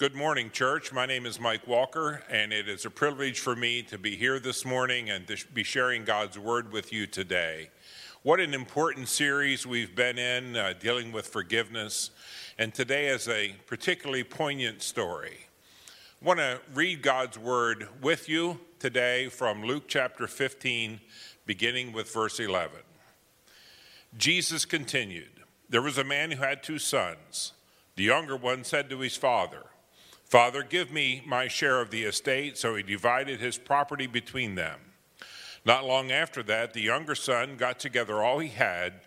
Good morning, church. My name is Mike Walker, and it is a privilege for me to be here this morning and to be sharing God's Word with you today. What an important series we've been in uh, dealing with forgiveness, and today is a particularly poignant story. I want to read God's Word with you today from Luke chapter 15, beginning with verse 11. Jesus continued There was a man who had two sons. The younger one said to his father, Father, give me my share of the estate. So he divided his property between them. Not long after that, the younger son got together all he had,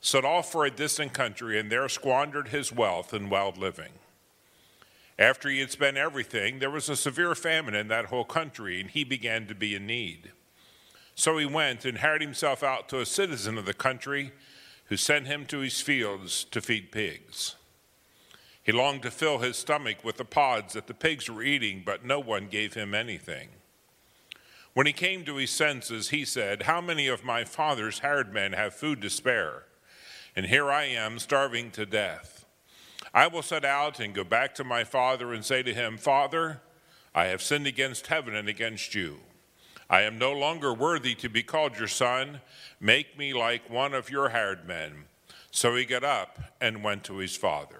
set off for a distant country, and there squandered his wealth in wild living. After he had spent everything, there was a severe famine in that whole country, and he began to be in need. So he went and hired himself out to a citizen of the country who sent him to his fields to feed pigs. He longed to fill his stomach with the pods that the pigs were eating, but no one gave him anything. When he came to his senses, he said, How many of my father's hired men have food to spare? And here I am, starving to death. I will set out and go back to my father and say to him, Father, I have sinned against heaven and against you. I am no longer worthy to be called your son. Make me like one of your hired men. So he got up and went to his father.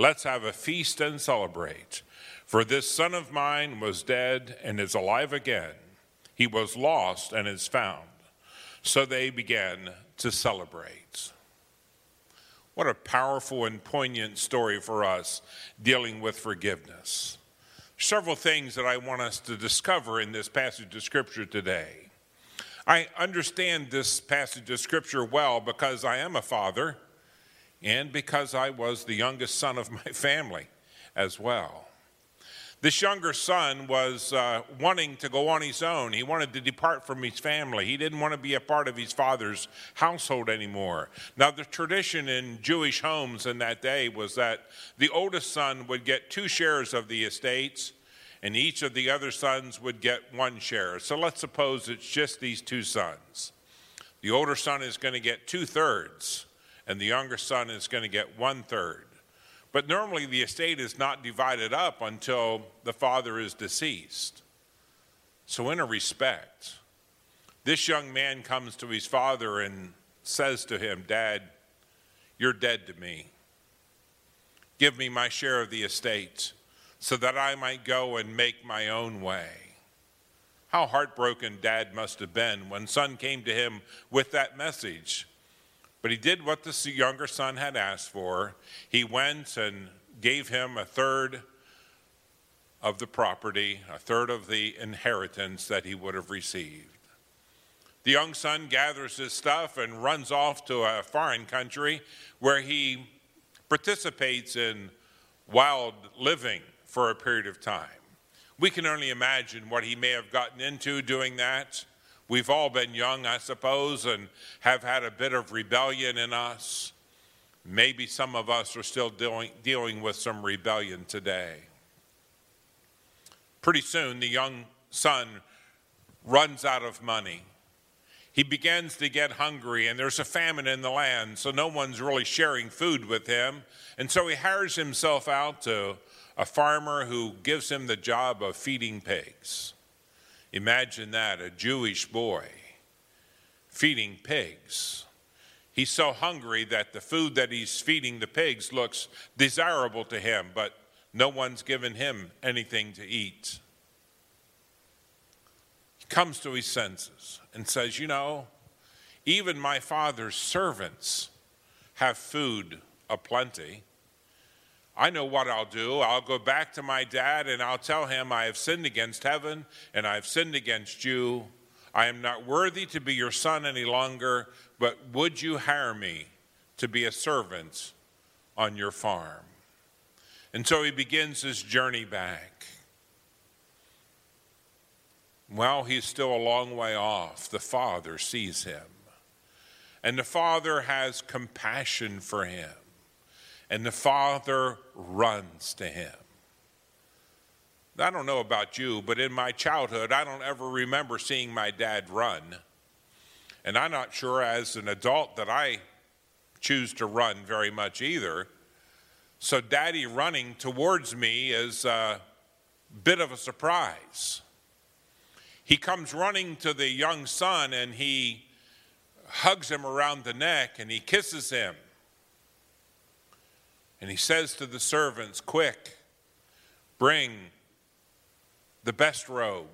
Let's have a feast and celebrate. For this son of mine was dead and is alive again. He was lost and is found. So they began to celebrate. What a powerful and poignant story for us dealing with forgiveness. Several things that I want us to discover in this passage of Scripture today. I understand this passage of Scripture well because I am a father and because I was the youngest son of my family as well. This younger son was uh, wanting to go on his own. He wanted to depart from his family. He didn't want to be a part of his father's household anymore. Now, the tradition in Jewish homes in that day was that the oldest son would get two shares of the estates, and each of the other sons would get one share. So let's suppose it's just these two sons. The older son is going to get two thirds and the younger son is going to get one third. But normally the estate is not divided up until the father is deceased. So, in a respect, this young man comes to his father and says to him, Dad, you're dead to me. Give me my share of the estate so that I might go and make my own way. How heartbroken dad must have been when son came to him with that message. But he did what the younger son had asked for. He went and gave him a third of the property, a third of the inheritance that he would have received. The young son gathers his stuff and runs off to a foreign country where he participates in wild living for a period of time. We can only imagine what he may have gotten into doing that. We've all been young, I suppose, and have had a bit of rebellion in us. Maybe some of us are still dealing, dealing with some rebellion today. Pretty soon, the young son runs out of money. He begins to get hungry, and there's a famine in the land, so no one's really sharing food with him. And so he hires himself out to a farmer who gives him the job of feeding pigs. Imagine that a Jewish boy feeding pigs. He's so hungry that the food that he's feeding the pigs looks desirable to him, but no one's given him anything to eat. He comes to his senses and says, You know, even my father's servants have food aplenty. I know what I'll do. I'll go back to my dad and I'll tell him, I have sinned against heaven and I have sinned against you. I am not worthy to be your son any longer, but would you hire me to be a servant on your farm? And so he begins his journey back. While he's still a long way off, the father sees him. And the father has compassion for him. And the father runs to him. I don't know about you, but in my childhood, I don't ever remember seeing my dad run. And I'm not sure as an adult that I choose to run very much either. So, daddy running towards me is a bit of a surprise. He comes running to the young son and he hugs him around the neck and he kisses him. And he says to the servants, Quick, bring the best robe,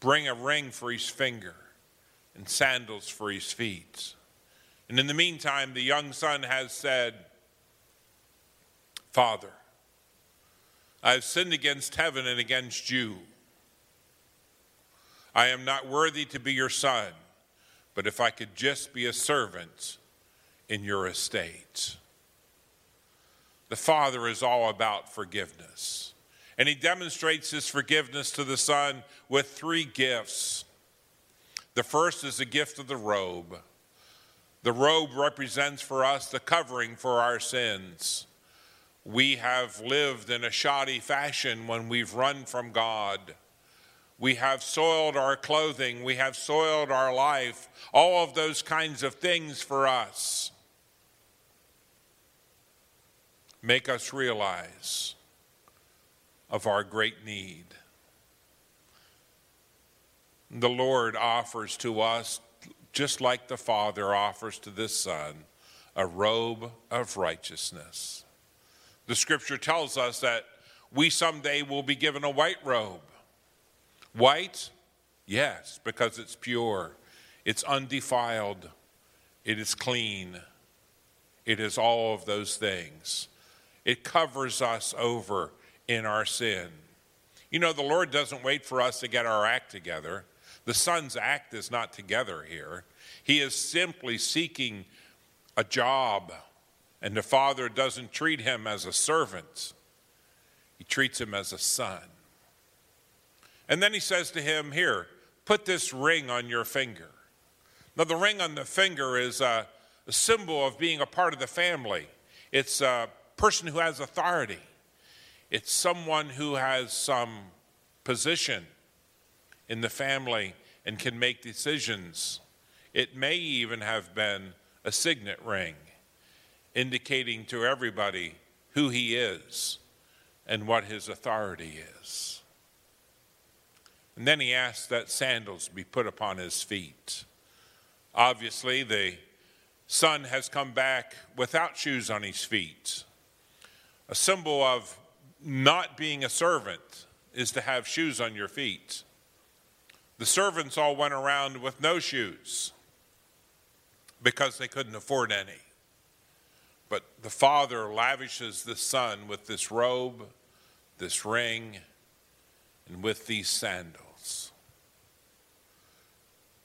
bring a ring for his finger, and sandals for his feet. And in the meantime, the young son has said, Father, I have sinned against heaven and against you. I am not worthy to be your son, but if I could just be a servant in your estate. The Father is all about forgiveness. And he demonstrates his forgiveness to the Son with three gifts. The first is the gift of the robe. The robe represents for us the covering for our sins. We have lived in a shoddy fashion when we've run from God. We have soiled our clothing. We have soiled our life. All of those kinds of things for us make us realize of our great need. The Lord offers to us, just like the Father offers to this Son, a robe of righteousness. The scripture tells us that we someday will be given a white robe. White? Yes, because it's pure, it's undefiled, it is clean, it is all of those things. It covers us over in our sin. You know, the Lord doesn't wait for us to get our act together. The Son's act is not together here. He is simply seeking a job, and the Father doesn't treat him as a servant, he treats him as a son. And then he says to him, Here, put this ring on your finger. Now, the ring on the finger is a, symbol of being a part of the family, it's a person who has authority. It's someone who has some position in the family and can make decisions. It may even have been a signet ring indicating to everybody who he is and what his authority is. And then he asked that sandals be put upon his feet. Obviously, the son has come back without shoes on his feet, a symbol of not being a servant is to have shoes on your feet. The servants all went around with no shoes because they couldn't afford any. But the father lavishes the son with this robe, this ring, and with these sandals.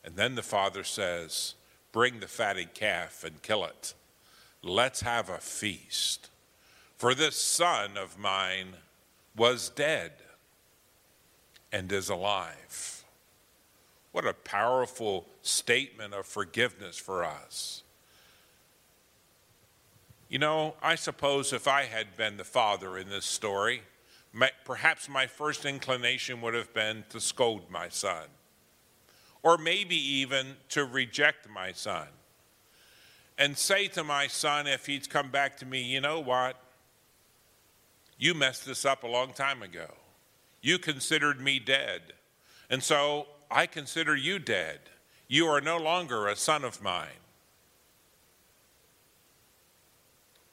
And then the father says, Bring the fatted calf and kill it. Let's have a feast. For this son of mine was dead and is alive. What a powerful statement of forgiveness for us. You know, I suppose if I had been the father in this story, perhaps my first inclination would have been to scold my son, or maybe even to reject my son, and say to my son, if he'd come back to me, you know what? You messed this up a long time ago. You considered me dead. And so I consider you dead. You are no longer a son of mine.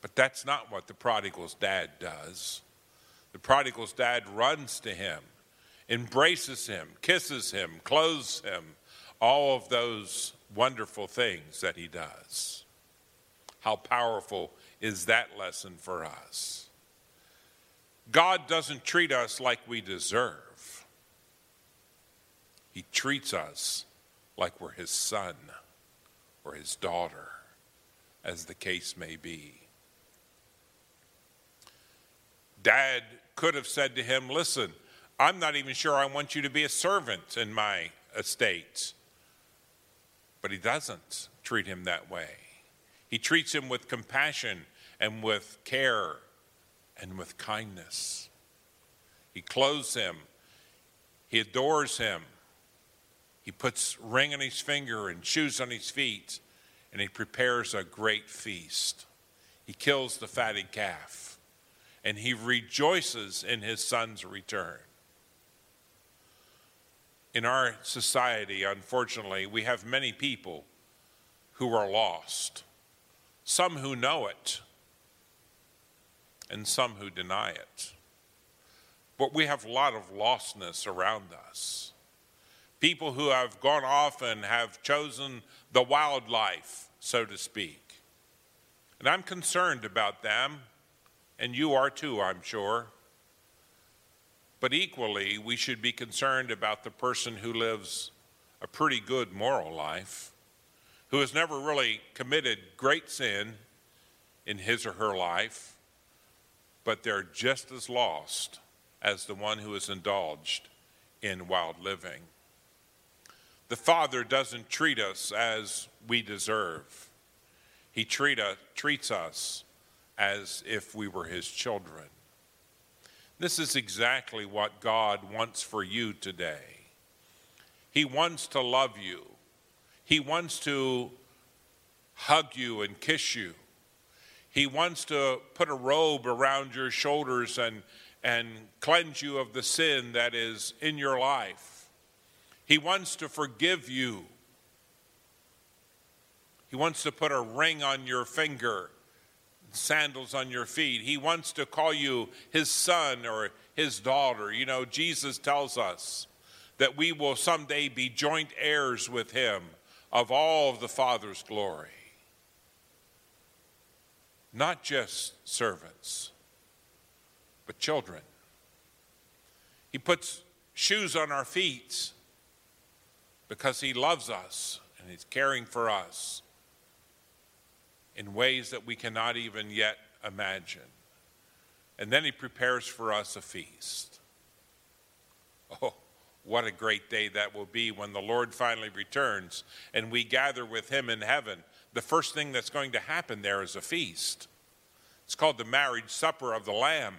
But that's not what the prodigal's dad does. The prodigal's dad runs to him, embraces him, kisses him, clothes him, all of those wonderful things that he does. How powerful is that lesson for us? God doesn't treat us like we deserve. He treats us like we're his son or his daughter, as the case may be. Dad could have said to him, Listen, I'm not even sure I want you to be a servant in my estate. But he doesn't treat him that way. He treats him with compassion and with care and with kindness. He clothes him, he adores him, he puts ring on his finger and shoes on his feet, and he prepares a great feast. He kills the fatted calf, and he rejoices in his son's return. In our society, unfortunately, we have many people who are lost, some who know it, and some who deny it. But we have a lot of lostness around us. People who have gone off and have chosen the wildlife, so to speak. And I'm concerned about them, and you are too, I'm sure. But equally, we should be concerned about the person who lives a pretty good moral life, who has never really committed great sin in his or her life, but they're just as lost as the one who has indulged in wild living. The Father doesn't treat us as we deserve. He treat us, treats us as if we were His children. This is exactly what God wants for you today. He wants to love you, He wants to hug you and kiss you. He wants to put a robe around your shoulders and and cleanse you of the sin that is in your life. He wants to forgive you. He wants to put a ring on your finger, sandals on your feet. He wants to call you his son or his daughter. You know, Jesus tells us that we will someday be joint heirs with him of all of the Father's glory. Not just servants but children. He puts shoes on our feet because He loves us and He's caring for us in ways that we cannot even yet imagine. And then He prepares for us a feast. Oh, what a great day that will be when the Lord finally returns and we gather with Him in heaven. The first thing that's going to happen there is a feast. It's called the marriage supper of the Lamb.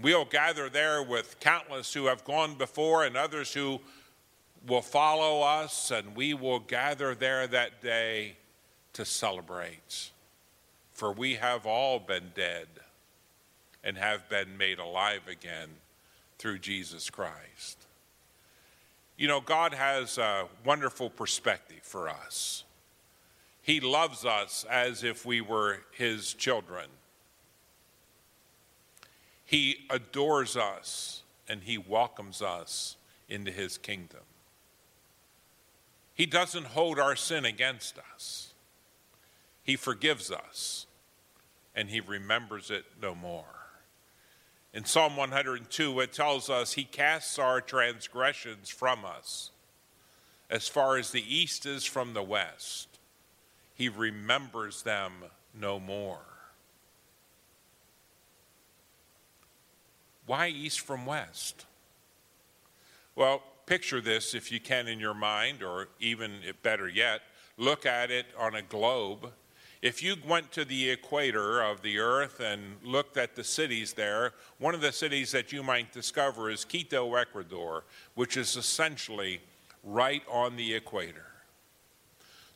We'll gather there with countless who have gone before and others who will follow us, and we will gather there that day to celebrate. For we have all been dead and have been made alive again through Jesus Christ. You know, God has a wonderful perspective for us. He loves us as if we were His children. He adores us and he welcomes us into his kingdom. He doesn't hold our sin against us. He forgives us and he remembers it no more. In Psalm 102, it tells us he casts our transgressions from us as far as the east is from the west. He remembers them no more. Why east from west? Well, picture this if you can in your mind, or even better yet, look at it on a globe. If you went to the equator of the earth and looked at the cities there, one of the cities that you might discover is Quito, Ecuador, which is essentially right on the equator.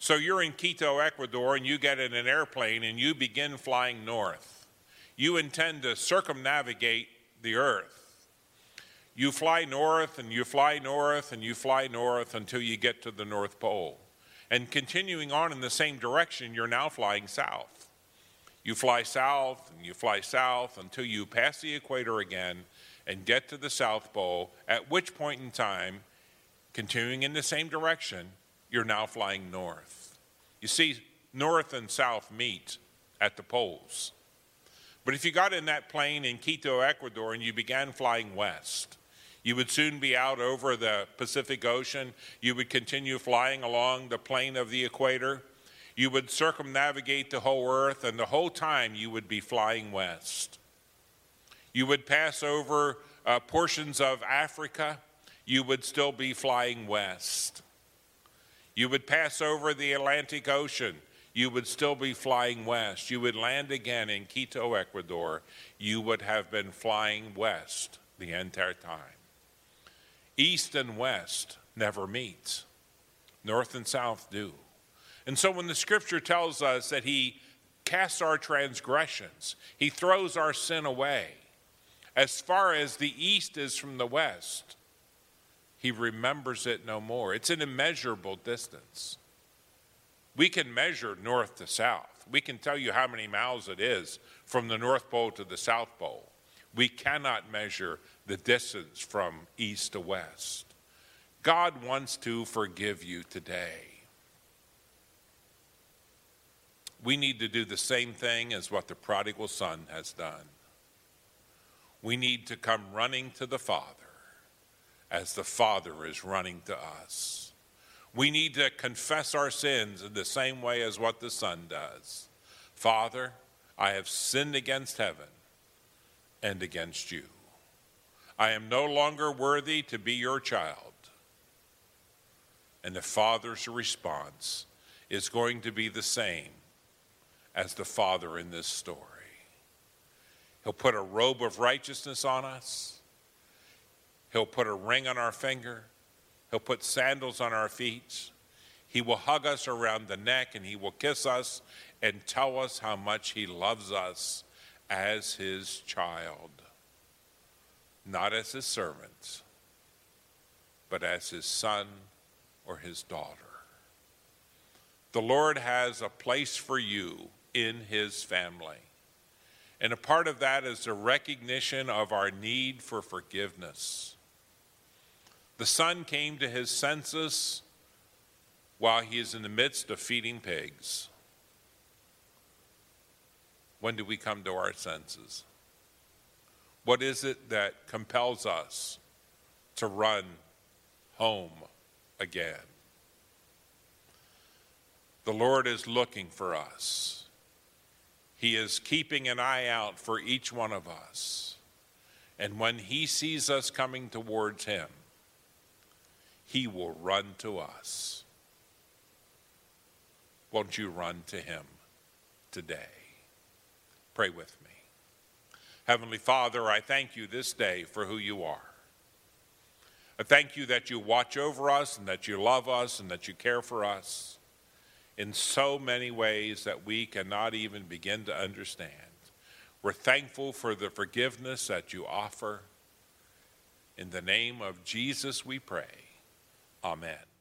So you're in Quito, Ecuador, and you get in an airplane and you begin flying north. You intend to circumnavigate the earth. You fly north and you fly north and you fly north until you get to the North Pole. And continuing on in the same direction, you're now flying south. You fly south and you fly south until you pass the equator again and get to the South Pole, at which point in time, continuing in the same direction, you're now flying north. You see, north and south meet at the poles. But if you got in that plane in Quito, Ecuador, and you began flying west, you would soon be out over the Pacific Ocean. You would continue flying along the plane of the equator. You would circumnavigate the whole earth, and the whole time you would be flying west. You would pass over uh, portions of Africa, you would still be flying west. You would pass over the Atlantic Ocean, you would still be flying west. You would land again in Quito, Ecuador, you would have been flying west the entire time. East and west never meet, north and south do. And so when the scripture tells us that he casts our transgressions, he throws our sin away, as far as the east is from the west, he remembers it no more. It's an immeasurable distance. We can measure north to south. We can tell you how many miles it is from the North Pole to the South Pole. We cannot measure the distance from east to west. God wants to forgive you today. We need to do the same thing as what the prodigal son has done. We need to come running to the Father as the Father is running to us. We need to confess our sins in the same way as what the Son does. Father, I have sinned against heaven and against you. I am no longer worthy to be your child. And the Father's response is going to be the same as the Father in this story. He'll put a robe of righteousness on us. He'll put a ring on our finger. He'll put sandals on our feet. He will hug us around the neck and he will kiss us and tell us how much he loves us as his child, not as his servant, but as his son or his daughter. The Lord has a place for you in his family. And a part of that is the recognition of our need for forgiveness. The son came to his senses while he is in the midst of feeding pigs. When do we come to our senses? What is it that compels us to run home again? The Lord is looking for us. He is keeping an eye out for each one of us. And when He sees us coming towards Him, he will run to us. Won't you run to him today? Pray with me. Heavenly Father, I thank you this day for who you are. I thank you that you watch over us and that you love us and that you care for us in so many ways that we cannot even begin to understand. We're thankful for the forgiveness that you offer. In the name of Jesus, we pray. Amen.